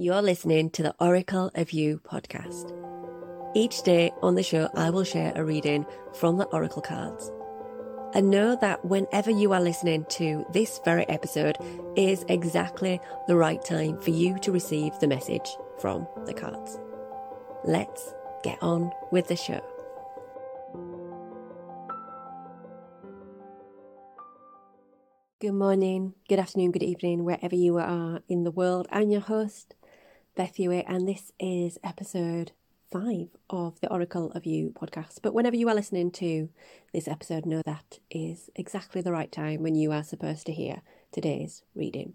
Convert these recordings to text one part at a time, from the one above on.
You're listening to the Oracle of You podcast. Each day on the show, I will share a reading from the Oracle cards. And know that whenever you are listening to this very episode is exactly the right time for you to receive the message from the cards. Let's get on with the show. Good morning, good afternoon, good evening, wherever you are in the world. I'm your host, Beth Hewitt, and this is episode five of the Oracle of You podcast. But whenever you are listening to this episode, know that is exactly the right time when you are supposed to hear today's reading.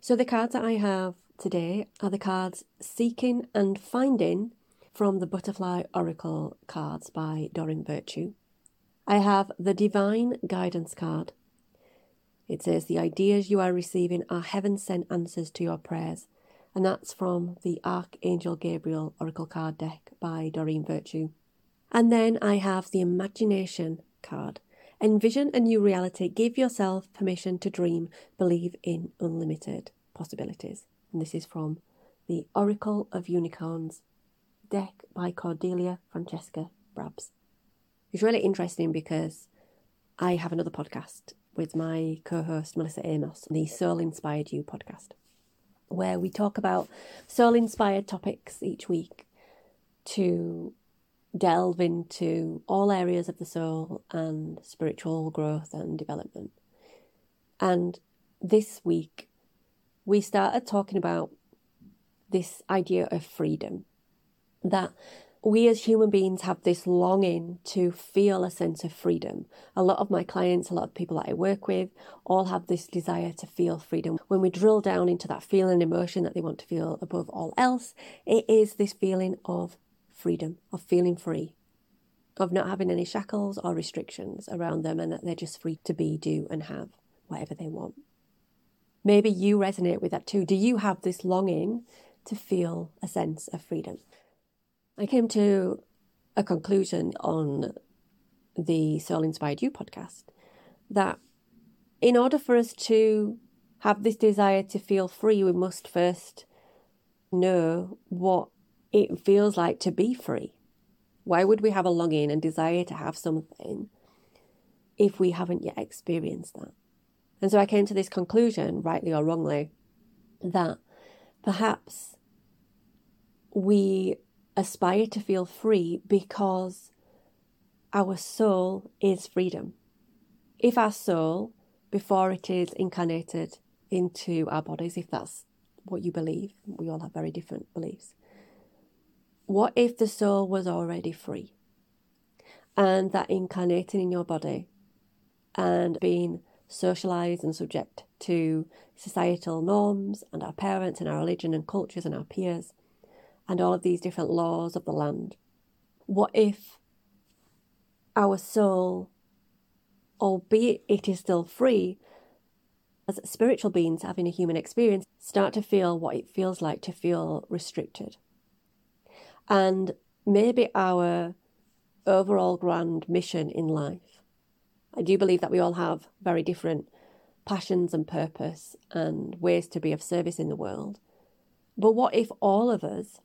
So, the cards that I have today are the cards Seeking and Finding from the Butterfly Oracle cards by Doreen Virtue. I have the Divine Guidance card. It says, The ideas you are receiving are heaven sent answers to your prayers and that's from the Archangel Gabriel Oracle card deck by Doreen Virtue. And then I have the Imagination card. Envision a new reality. Give yourself permission to dream. Believe in unlimited possibilities. And this is from the Oracle of Unicorns deck by Cordelia Francesca Brabs. It's really interesting because I have another podcast with my co host Melissa Amos, the Soul Inspired You podcast where we talk about soul inspired topics each week to delve into all areas of the soul and spiritual growth and development. And this week, we started talking about this idea of freedom that we as human beings have this longing to feel a sense of freedom. A lot of my clients, a lot of people that I work with, all have this desire to feel freedom. When we drill down into that feeling and emotion that they want to feel above all else, it is this feeling of freedom, of feeling free, of not having any shackles or restrictions around them, and that they're just free to be, do, and have whatever they want. Maybe you resonate with that too. Do you have this longing to feel a sense of freedom? I came to a conclusion on the Soul Inspired You podcast that in order for us to have this desire to feel free, we must first know what it feels like to be free. Why would we have a longing and desire to have something if we haven't yet experienced that? And so I came to this conclusion, rightly or wrongly, that perhaps we aspire to feel free because our soul is freedom. If our soul, before it is incarnated into our bodies, if that's what you believe, we all have very different beliefs. What if the soul was already free? And that incarnating in your body and being socialized and subject to societal norms and our parents and our religion and cultures and our peers and all of these different laws of the land. What if our soul, albeit it is still free, as spiritual beings having a human experience, start to feel what it feels like to feel restricted? And maybe our overall grand mission in life. I do believe that we all have very different passions and purpose and ways to be of service in the world. But what if all of us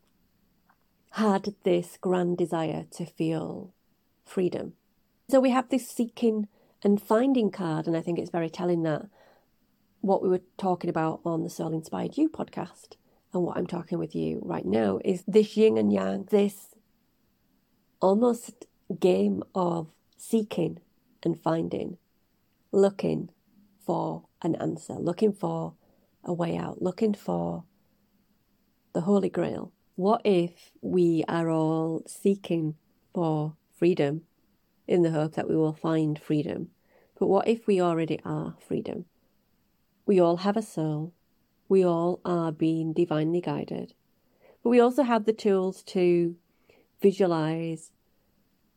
had this grand desire to feel freedom. So we have this seeking and finding card, and I think it's very telling that what we were talking about on the Soul Inspired You podcast and what I'm talking with you right now is this yin and yang, this almost game of seeking and finding, looking for an answer, looking for a way out, looking for the Holy Grail. What if we are all seeking for freedom in the hope that we will find freedom? But what if we already are freedom? We all have a soul. We all are being divinely guided. But we also have the tools to visualize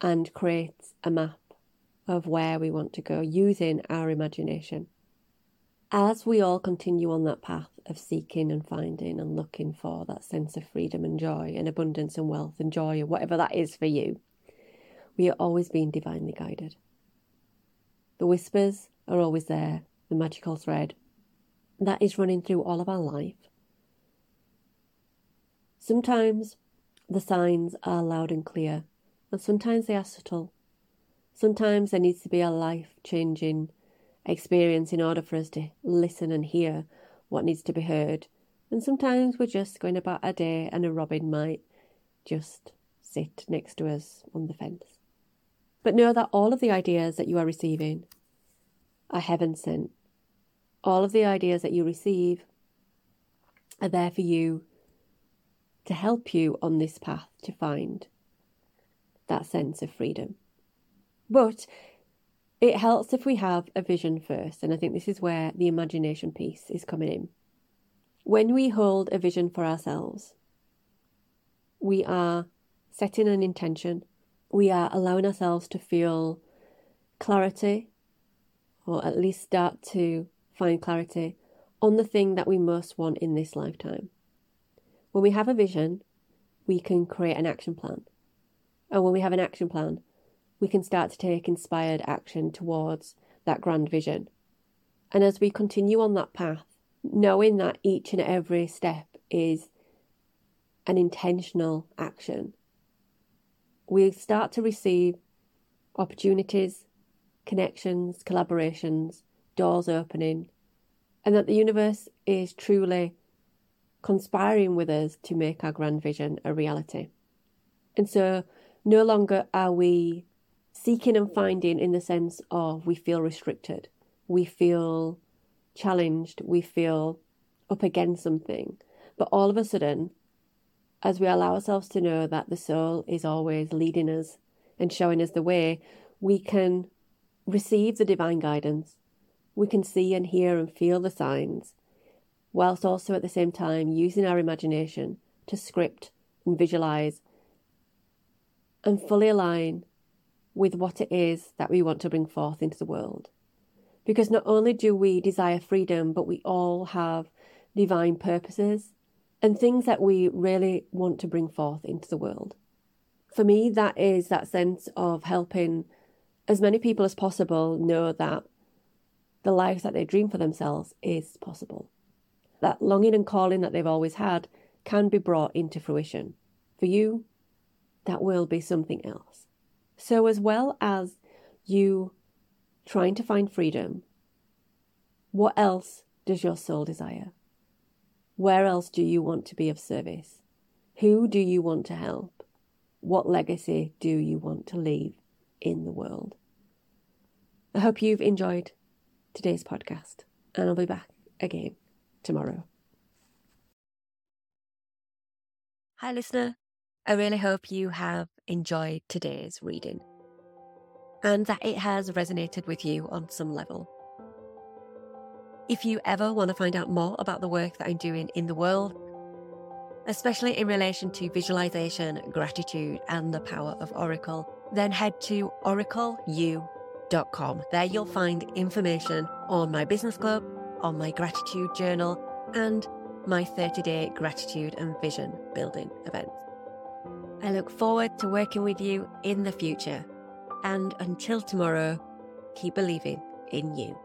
and create a map of where we want to go using our imagination. As we all continue on that path of seeking and finding and looking for that sense of freedom and joy and abundance and wealth and joy, or whatever that is for you, we are always being divinely guided. The whispers are always there, the magical thread that is running through all of our life. Sometimes the signs are loud and clear, and sometimes they are subtle. Sometimes there needs to be a life changing experience in order for us to listen and hear what needs to be heard. And sometimes we're just going about our day, and a robin might just sit next to us on the fence. But know that all of the ideas that you are receiving are heaven sent. All of the ideas that you receive are there for you to help you on this path to find that sense of freedom. But it helps if we have a vision first, and I think this is where the imagination piece is coming in. When we hold a vision for ourselves, we are setting an intention, we are allowing ourselves to feel clarity, or at least start to find clarity on the thing that we most want in this lifetime. When we have a vision, we can create an action plan. And when we have an action plan, we can start to take inspired action towards that grand vision. And as we continue on that path, knowing that each and every step is an intentional action, we start to receive opportunities, connections, collaborations, doors opening, and that the universe is truly conspiring with us to make our grand vision a reality. And so no longer are we seeking and finding in the sense of we feel restricted, we feel challenged, we feel up against something. But all of a sudden, as we allow ourselves to know that the soul is always leading us and showing us the way, we can receive the divine guidance. We can see and hear and feel the signs, whilst also at the same time using our imagination to script and visualize and fully align with what it is that we want to bring forth into the world. Because not only do we desire freedom, but we all have divine purposes and things that we really want to bring forth into the world. For me, that is that sense of helping as many people as possible know that the life that they dream for themselves is possible. That longing and calling that they've always had can be brought into fruition. For you, that will be something else. So, as well as you trying to find freedom, what else does your soul desire? Where else do you want to be of service? Who do you want to help? What legacy do you want to leave in the world? I hope you've enjoyed today's podcast, and I'll be back again tomorrow. Hi, listener. I really hope you have enjoyed today's reading and that it has resonated with you on some level. If you ever want to find out more about the work that I'm doing in the world, especially in relation to visualization, gratitude, and the power of Oracle, then head to oracleyou.com. There you'll find information on my business club, on my gratitude journal, and my 30 day gratitude and vision building events. I look forward to working with you in the future. And until tomorrow, keep believing in you.